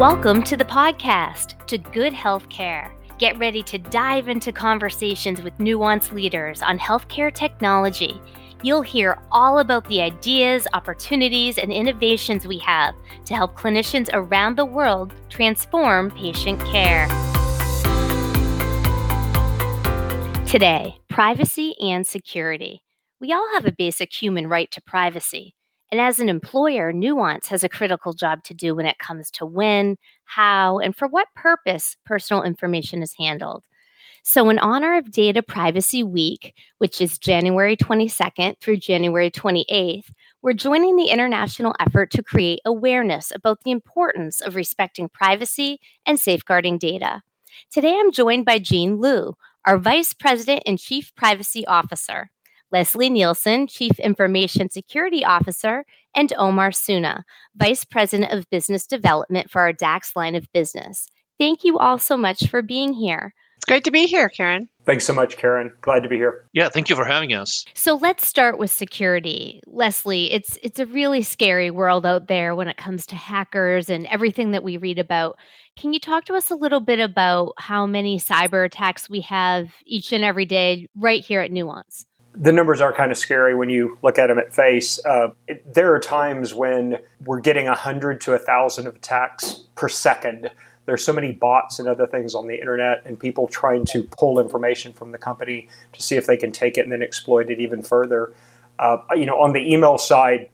Welcome to the podcast, to Good Healthcare. Get ready to dive into conversations with nuanced leaders on healthcare technology. You'll hear all about the ideas, opportunities, and innovations we have to help clinicians around the world transform patient care. Today, privacy and security. We all have a basic human right to privacy. And as an employer, Nuance has a critical job to do when it comes to when, how, and for what purpose personal information is handled. So, in honor of Data Privacy Week, which is January 22nd through January 28th, we're joining the international effort to create awareness about the importance of respecting privacy and safeguarding data. Today, I'm joined by Jean Liu, our Vice President and Chief Privacy Officer. Leslie Nielsen, Chief Information Security Officer, and Omar Sunna, Vice President of Business Development for our DAX line of business. Thank you all so much for being here. It's great to be here, Karen. Thanks so much, Karen. Glad to be here. Yeah, thank you for having us. So let's start with security. Leslie, it's it's a really scary world out there when it comes to hackers and everything that we read about. Can you talk to us a little bit about how many cyber attacks we have each and every day right here at Nuance? The numbers are kind of scary when you look at them at face. Uh, it, there are times when we're getting 100 to 1,000 of attacks per second. There's so many bots and other things on the internet, and people trying to pull information from the company to see if they can take it and then exploit it even further. Uh, you know, on the email side,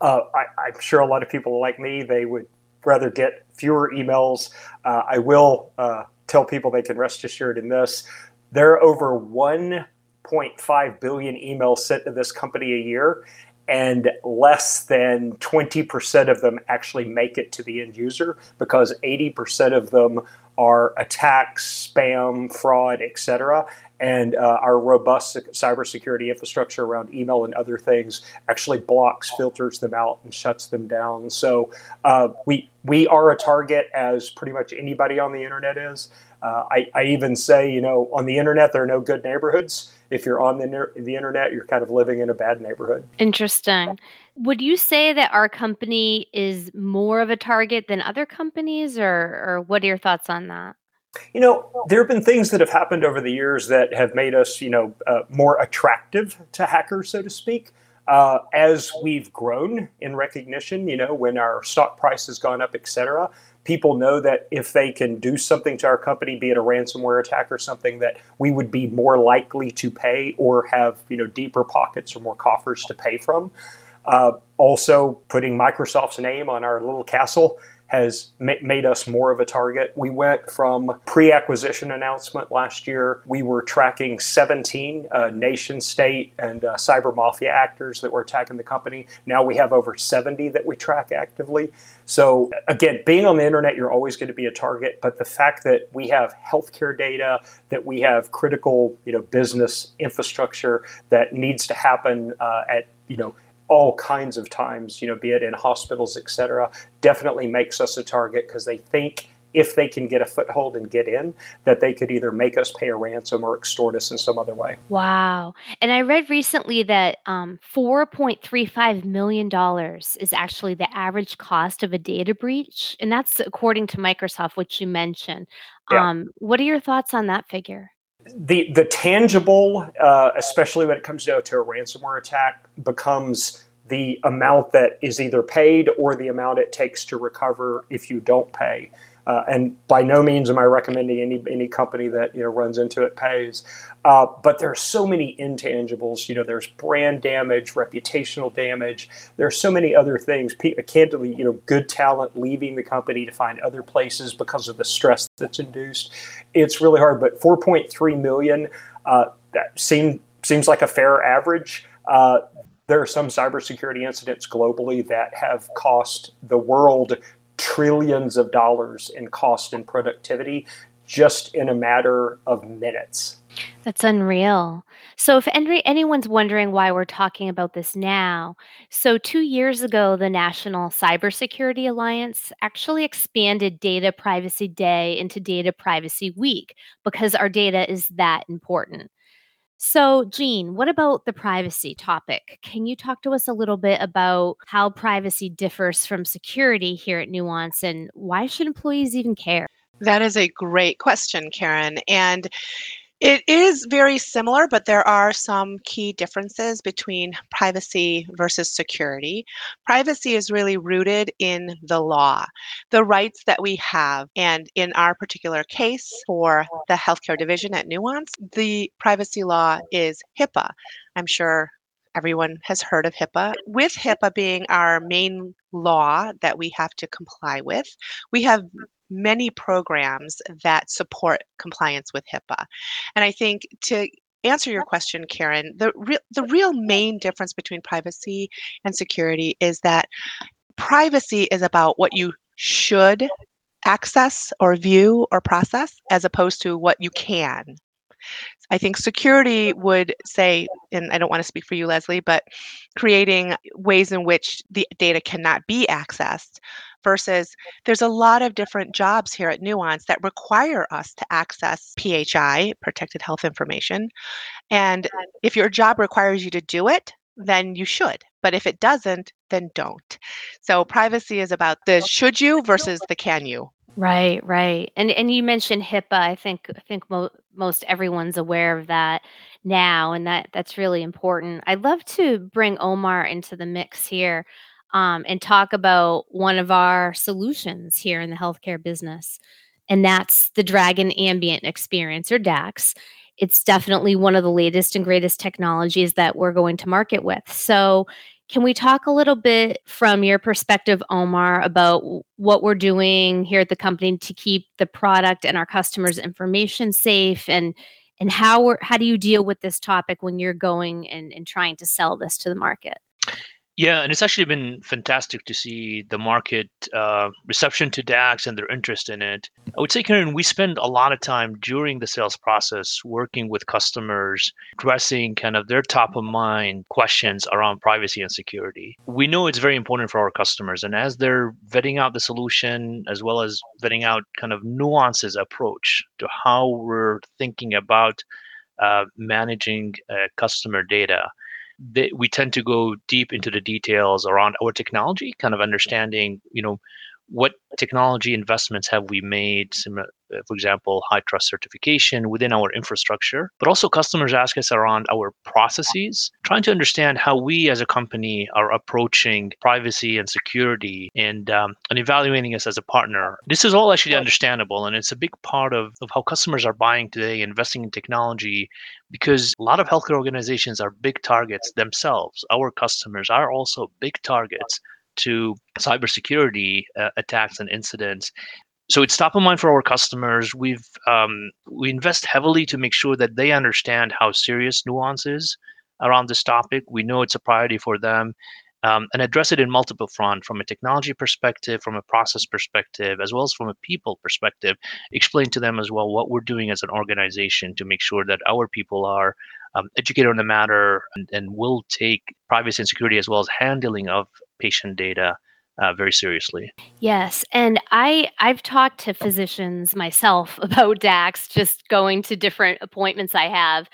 uh, I, am sure a lot of people like me, they would rather get fewer emails. Uh, I will uh, tell people they can rest assured in this. There are over 1 1.5 billion emails sent to this company a year, and less than 20% of them actually make it to the end user because 80% of them are attacks, spam, fraud, etc. And uh, our robust cybersecurity infrastructure around email and other things actually blocks, filters them out, and shuts them down. So uh, we we are a target, as pretty much anybody on the internet is. Uh, I, I even say, you know, on the internet there are no good neighborhoods if you're on the, the internet, you're kind of living in a bad neighborhood. Interesting. Would you say that our company is more of a target than other companies, or, or what are your thoughts on that? You know, there have been things that have happened over the years that have made us, you know, uh, more attractive to hackers, so to speak. Uh, as we've grown in recognition, you know, when our stock price has gone up, et cetera, people know that if they can do something to our company, be it a ransomware attack or something, that we would be more likely to pay or have you know deeper pockets or more coffers to pay from. Uh, also, putting Microsoft's name on our little castle has ma- made us more of a target. We went from pre-acquisition announcement last year. We were tracking 17 uh, nation state and uh, cyber mafia actors that were attacking the company. Now we have over 70 that we track actively. So again, being on the internet, you're always going to be a target. But the fact that we have healthcare data, that we have critical, you know, business infrastructure that needs to happen uh, at, you know, all kinds of times, you know, be it in hospitals, et cetera, definitely makes us a target because they think if they can get a foothold and get in, that they could either make us pay a ransom or extort us in some other way. Wow. And I read recently that um, $4.35 million is actually the average cost of a data breach. And that's according to Microsoft, which you mentioned. Yeah. Um, what are your thoughts on that figure? The the tangible, uh, especially when it comes down to a ransomware attack, becomes the amount that is either paid or the amount it takes to recover if you don't pay. Uh, and by no means am I recommending any any company that you know runs into it pays. Uh, but there are so many intangibles. You know, there's brand damage, reputational damage. There are so many other things. P- candidly, you know, good talent leaving the company to find other places because of the stress that's induced. It's really hard. But 4.3 million uh, that seem seems like a fair average. Uh, there are some cybersecurity incidents globally that have cost the world trillions of dollars in cost and productivity just in a matter of minutes. That's unreal. So, if any, anyone's wondering why we're talking about this now, so two years ago, the National Cybersecurity Alliance actually expanded Data Privacy Day into Data Privacy Week because our data is that important. So, Jean, what about the privacy topic? Can you talk to us a little bit about how privacy differs from security here at Nuance and why should employees even care? That is a great question, Karen. And it is very similar, but there are some key differences between privacy versus security. Privacy is really rooted in the law, the rights that we have. And in our particular case for the healthcare division at Nuance, the privacy law is HIPAA. I'm sure everyone has heard of HIPAA. With HIPAA being our main law that we have to comply with, we have many programs that support compliance with HIPAA. And I think to answer your question, Karen, the, re- the real main difference between privacy and security is that privacy is about what you should access or view or process as opposed to what you can. I think security would say, and I don't want to speak for you, Leslie, but creating ways in which the data cannot be accessed versus there's a lot of different jobs here at Nuance that require us to access PHI, protected health information. And if your job requires you to do it, then you should. But if it doesn't, then don't. So privacy is about the should you versus the can you. Right, right. And and you mentioned HIPAA. I think I think mo- most everyone's aware of that now and that that's really important. I'd love to bring Omar into the mix here um, and talk about one of our solutions here in the healthcare business, and that's the Dragon Ambient Experience or DAX. It's definitely one of the latest and greatest technologies that we're going to market with. So, can we talk a little bit from your perspective, Omar, about what we're doing here at the company to keep the product and our customers' information safe and and how how do you deal with this topic when you're going and, and trying to sell this to the market? Yeah, and it's actually been fantastic to see the market uh, reception to DAX and their interest in it. I would say, Karen, we spend a lot of time during the sales process working with customers, addressing kind of their top of mind questions around privacy and security. We know it's very important for our customers, and as they're vetting out the solution, as well as vetting out kind of Nuance's approach to how we're thinking about uh, managing uh, customer data they, we tend to go deep into the details around our technology, kind of understanding, you know, what technology investments have we made, uh, for example, HITRUST certification within our infrastructure, but also customers ask us around our processes, trying to understand how we as a company are approaching privacy and security and, um, and evaluating us as a partner. This is all actually understandable, and it's a big part of, of how customers are buying today, investing in technology, because a lot of healthcare organizations are big targets themselves. Our customers are also big targets to cybersecurity uh, attacks and incidents. So it's top of mind for our customers. We've um, we invest heavily to make sure that they understand how serious Nuance is around this topic. We know it's a priority for them, um, and address it in multiple fronts from a technology perspective, from a process perspective, as well as from a people perspective. Explain to them as well what we're doing as an organization to make sure that our people are um, educated on the matter and, and will take privacy and security as well as handling of patient data uh, very seriously. Yes, and I I've talked to physicians myself about DAX, just going to different appointments I have,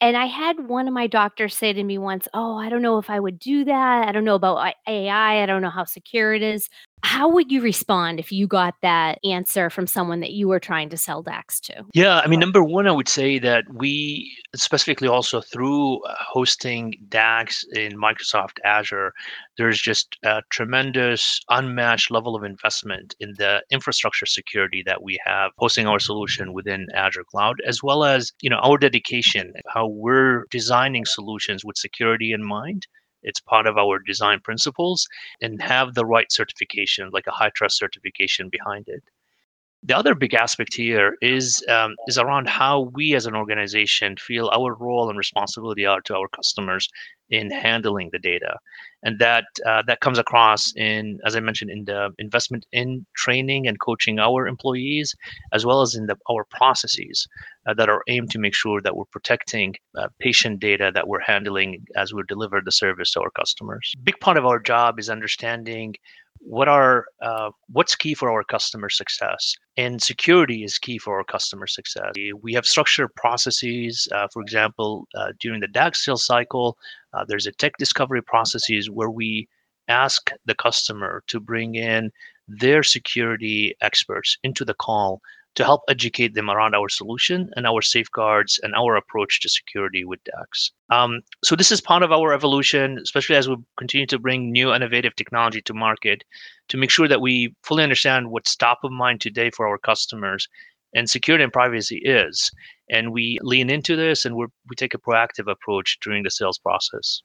and I had one of my doctors say to me once, "Oh, I don't know if I would do that. I don't know about AI. I don't know how secure it is." How would you respond if you got that answer from someone that you were trying to sell DAX to? Yeah, I mean, number one, I would say that we specifically also through uh, hosting DAX in Microsoft Azure, there's just a tremendous unmatched level of investment in the infrastructure security that we have hosting our solution within Azure Cloud, as well as you know our dedication, how we're designing solutions with security in mind it's part of our design principles and have the right certification, like a HITRUST certification behind it. The other big aspect here is um, is around how we as an organization feel our role and responsibility are to our customers in handling the data, and that uh, that comes across in, as I mentioned, in the investment in training and coaching our employees, as well as in the, our processes uh, that are aimed to make sure that we're protecting uh, patient data that we're handling as we deliver the service to our customers. Big part of our job is understanding what are uh, what's key for our customer success? And security is key for our customer success. We have structured processes uh, for example uh, during the DAX sales cycle uh, there's a tech discovery processes where we ask the customer to bring in their security experts into the call to help educate them around our solution and our safeguards and our approach to security with DAX. Um, so this is part of our evolution, especially as we continue to bring new innovative technology to market to make sure that we fully understand what's top of mind today for our customers and security and privacy is. And we lean into this and we we take a proactive approach during the sales process.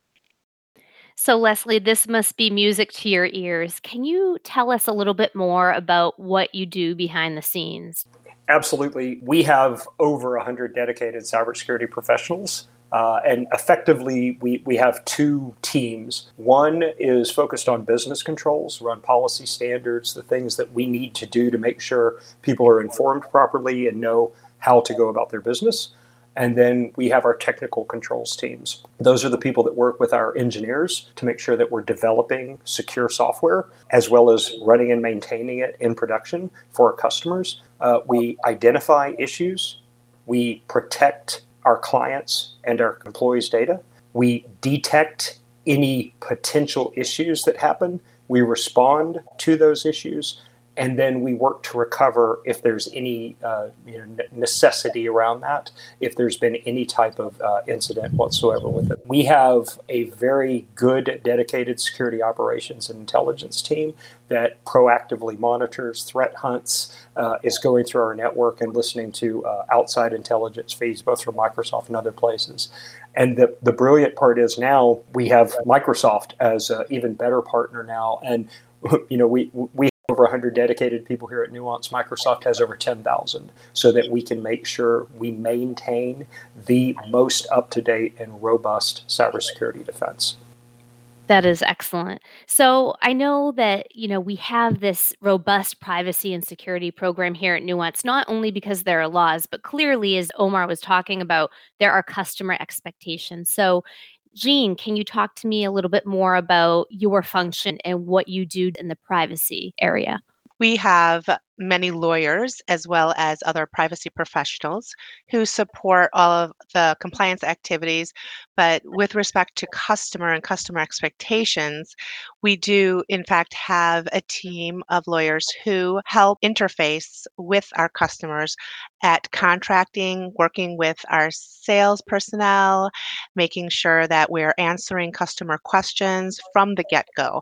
So, Leslie, this must be music to your ears. Can you tell us a little bit more about what you do behind the scenes? Absolutely. We have over 100 dedicated cybersecurity professionals. Uh, and effectively, we, we have two teams. One is focused on business controls, run policy standards, the things that we need to do to make sure people are informed properly and know how to go about their business. And then we have our technical controls teams. Those are the people that work with our engineers to make sure that we're developing secure software as well as running and maintaining it in production for our customers. Uh, we identify issues, we protect our clients and our employees' data, we detect any potential issues that happen, we respond to those issues, and then we work to recover if there's any uh, you know, necessity around that, if there's been any type of uh, incident whatsoever with it. We have a very good dedicated security operations and intelligence team that proactively monitors, threat hunts, uh, is going through our network and listening to uh, outside intelligence feeds, both from Microsoft and other places. And the, the brilliant part is now we have Microsoft as an even better partner now. And you know, we we over 100 dedicated people here at Nuance. Microsoft has over 10,000 so that we can make sure we maintain the most up to date and robust cybersecurity defense. That is excellent. So I know that, you know, we have this robust privacy and security program here at Nuance, not only because there are laws, but clearly, as Omar was talking about, there are customer expectations. So Jean, can you talk to me a little bit more about your function and what you do in the privacy area? We have many lawyers as well as other privacy professionals who support all of the compliance activities. But with respect to customer and customer expectations, we do, in fact, have a team of lawyers who help interface with our customers at contracting, working with our sales personnel, making sure that we're answering customer questions from the get go.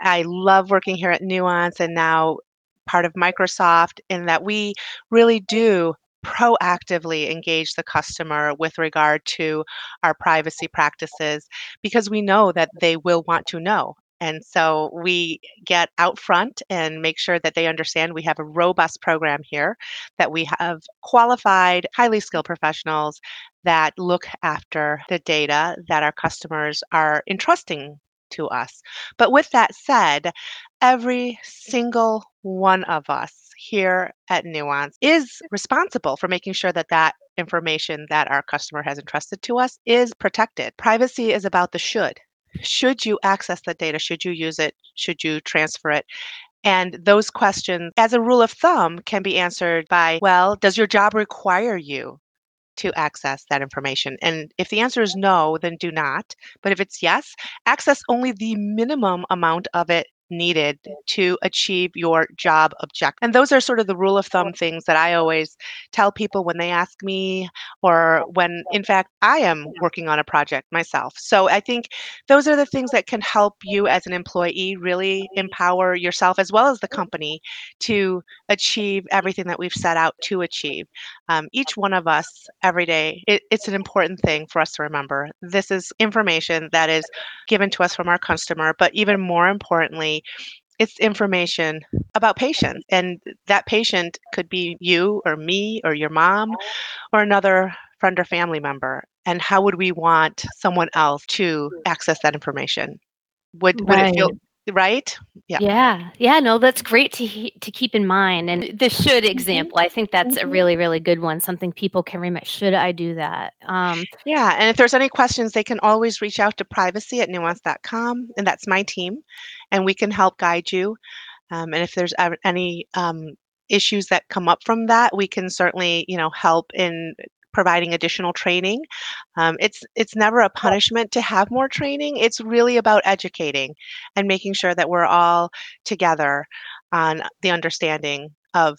I love working here at Nuance and now part of Microsoft in that we really do proactively engage the customer with regard to our privacy practices because we know that they will want to know. And so we get out front and make sure that they understand we have a robust program here, that we have qualified, highly skilled professionals that look after the data that our customers are entrusting to us. But with that said, every single one of us here at Nuance is responsible for making sure that that information that our customer has entrusted to us is protected. Privacy is about the should. Should you access the data? Should you use it? Should you transfer it? And those questions, as a rule of thumb, can be answered by, well, does your job require you to access that information? And if the answer is no, then do not. But if it's yes, access only the minimum amount of it needed mm. to achieve your job objective. And those are sort of the rule of thumb things that I always tell people when they ask me, or when in fact I am working on a project myself. So I think those are the things that can help you as an employee really empower yourself as well as the company to achieve everything that we've set out to achieve. Um, each one of us every day, it, it's an important thing for us to remember. This is information that is given to us from our customer, but even more importantly, it's information about patient and that patient could be you or me or your mom or another friend or family member and how would we want someone else to access that information? Would, would it feel right? Yeah. Yeah. Yeah. No, that's great to he- to keep in mind. And the should mm-hmm. example, I think that's mm-hmm. a really really good one. Something people can remember. Should I do that? Um, yeah. And if there's any questions, they can always reach out to privacy at nuance.com, and that's my team, and we can help guide you. Um, and if there's any um, issues that come up from that, we can certainly you know help in providing additional training. Um, it's it's never a punishment to have more training. It's really about educating and making sure that we're all together on the understanding of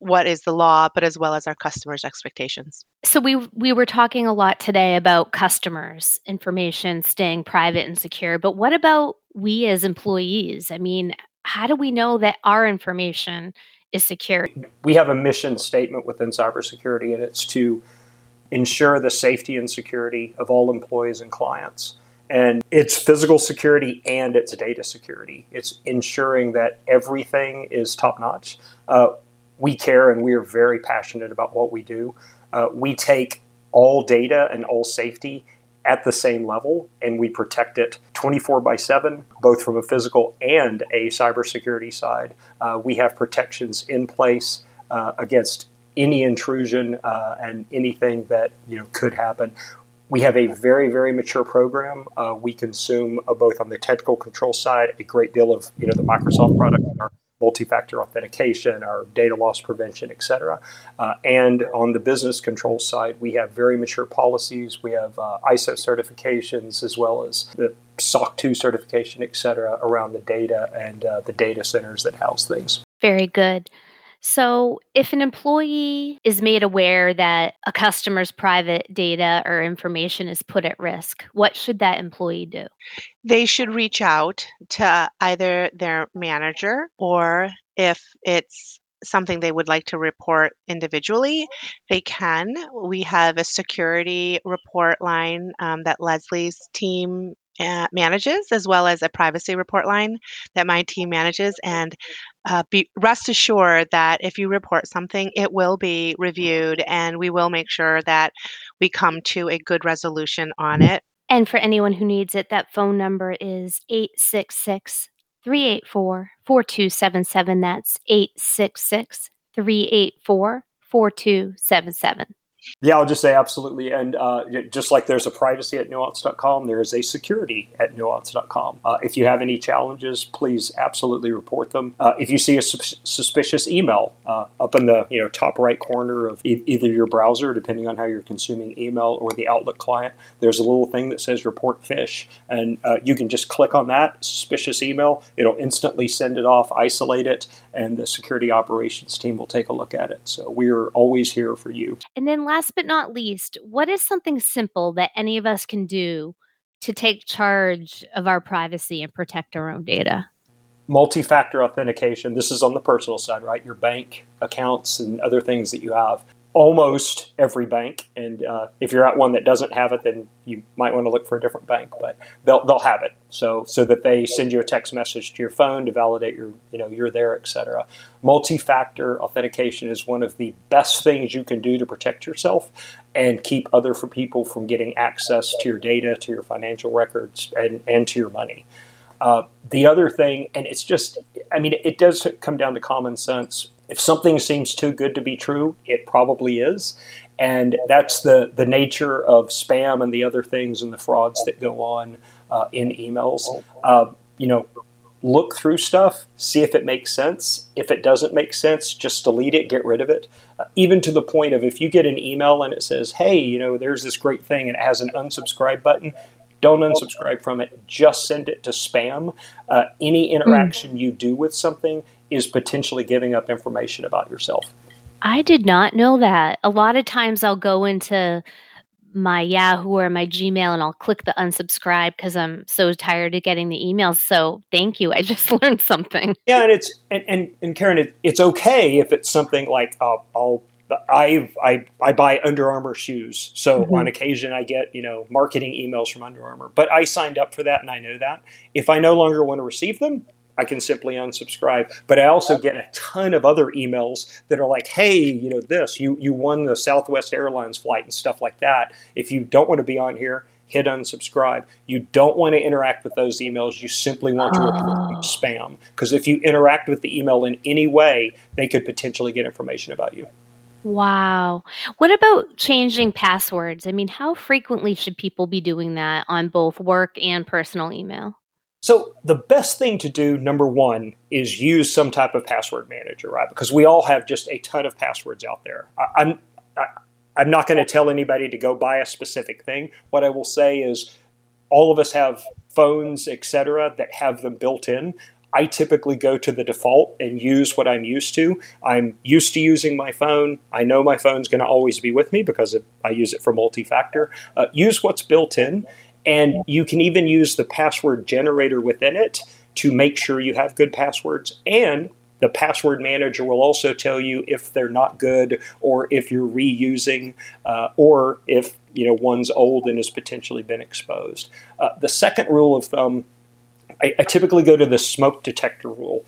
what is the law, but as well as our customers' expectations. So we we were talking a lot today about customers' information staying private and secure, but what about we as employees? I mean, how do we know that our information is secure? We have a mission statement within cybersecurity, and it's to ensure the safety and security of all employees and clients. And it's physical security and it's data security. It's ensuring that everything is top notch. Uh, we care and we are very passionate about what we do. Uh, we take all data and all safety at the same level and we protect it 24 by 7 both from a physical and a cybersecurity side uh, we have protections in place uh, against any intrusion uh, and anything that you know could happen. We have a very, very mature program. Uh, we consume uh, both on the technical control side a great deal of you know the Microsoft product, our multi-factor authentication, our data loss prevention, et cetera. Uh, and on the business control side, we have very mature policies. We have uh, ISO certifications as well as the SOC 2 certification, et cetera, around the data and uh, the data centers that house things. Very good. So, if an employee is made aware that a customer's private data or information is put at risk, what should that employee do? They should reach out to either their manager or if it's something they would like to report individually, they can. We have a security report line um, that Leslie's team uh, manages, as well as a privacy report line that my team manages. And uh, be rest assured that if you report something, it will be reviewed, and we will make sure that we come to a good resolution on it. And for anyone who needs it, that phone number is 866 384 4277. That's 866 384 4277. Yeah, I'll just say absolutely. And uh, just like there's a privacy at nuance.com, there is a security at nuance.com. Uh, if you have any challenges, please absolutely report them. Uh, if you see a su- suspicious email uh, up in the you know top right corner of e- either your browser, depending on how you're consuming email, or the Outlook client, there's a little thing that says report phish. And uh, you can just click on that suspicious email. It'll instantly send it off, isolate it, and the security operations team will take a look at it. So we're always here for you. And then last but not least, what is something simple that any of us can do to take charge of our privacy and protect our own data? Multi factor authentication. This is on the personal side, right? Your bank accounts and other things that you have almost every bank. And uh, if you're at one that doesn't have it, then you might want to look for a different bank. But they'll they'll have it. So so that they send you a text message to your phone to validate your you know you're there, etc. Multi-factor authentication is one of the best things you can do to protect yourself and keep other people from getting access to your data, to your financial records, and and to your money. Uh, the other thing, and it's just, I mean, it does come down to common sense if something seems too good to be true, it probably is. And that's the, the nature of spam and the other things and the frauds that go on uh, in emails. Uh, you know, look through stuff, see if it makes sense. If it doesn't make sense, just delete it, get rid of it. Uh, even to the point of if you get an email and it says, hey, you know, there's this great thing and it has an unsubscribe button, don't unsubscribe from it. Just send it to spam. Uh, any interaction mm. you do with something, is potentially giving up information about yourself. I did not know that. A lot of times I'll go into my Yahoo or my Gmail and I'll click the unsubscribe because I'm so tired of getting the emails. So thank you. I just learned something. Yeah, and it's and and, and Karen, it, it's okay if it's something like uh, I'll I I I buy Under Armour shoes, so mm-hmm. on occasion I get you know marketing emails from Under Armour. But I signed up for that, and I know that if I no longer want to receive them, I can simply unsubscribe. But I also get a ton of other emails that are like, hey, you know, this, you, you won the Southwest Airlines flight and stuff like that. If you don't want to be on here, hit unsubscribe. You don't want to interact with those emails. You simply want to report Oh. spam because if you interact with the email in any way, they could potentially get information about you. Wow. What about changing passwords? I mean, how frequently should people be doing that on both work and personal email? So the best thing to do, number one, is use some type of password manager, right? Because we all have just a ton of passwords out there. I, I'm I, I'm not going to tell anybody to go buy a specific thing. What I will say is, all of us have phones, et cetera, that have them built in. I typically go to the default and use what I'm used to. I'm used to using my phone. I know my phone's going to always be with me because I use it for multi-factor. Uh, use what's built in, and you can even use the password generator within it to make sure you have good passwords. And the password manager will also tell you if they're not good or if you're reusing uh, or if you know one's old and has potentially been exposed. Uh, the second rule of thumb, I, I typically go to the smoke detector rule.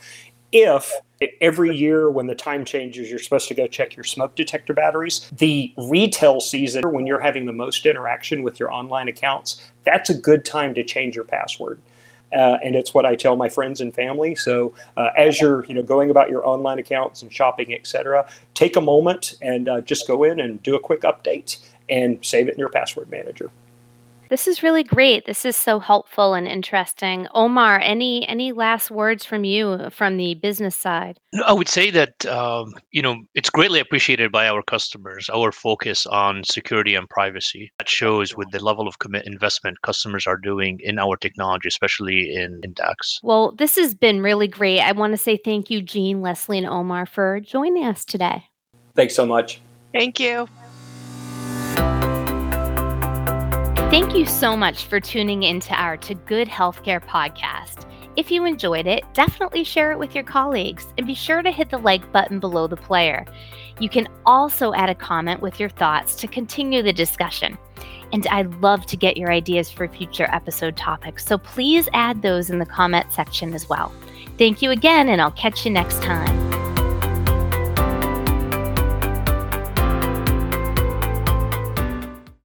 If every year when the time changes, you're supposed to go check your smoke detector batteries, the retail season, when you're having the most interaction with your online accounts, that's a good time to change your password. Uh, and it's what I tell my friends and family. So uh, as you're, you know, going about your online accounts and shopping, etc., take a moment and uh, just go in and do a quick update and save it in your password manager. This is really great. This is so helpful and interesting. Omar, any any last words from you from the business side? I would say that um, you know it's greatly appreciated by our customers. Our focus on security and privacy that shows with the level of commit investment customers are doing in our technology, especially in, in DAX. Well, this has been really great. I want to say thank you, Jean, Leslie, and Omar, for joining us today. Thanks so much. Thank you. Thank you so much for tuning into our To Good Healthcare podcast. If you enjoyed it, definitely share it with your colleagues and be sure to hit the like button below the player. You can also add a comment with your thoughts to continue the discussion. And I'd love to get your ideas for future episode topics, so please add those in the comment section as well. Thank you again, and I'll catch you next time.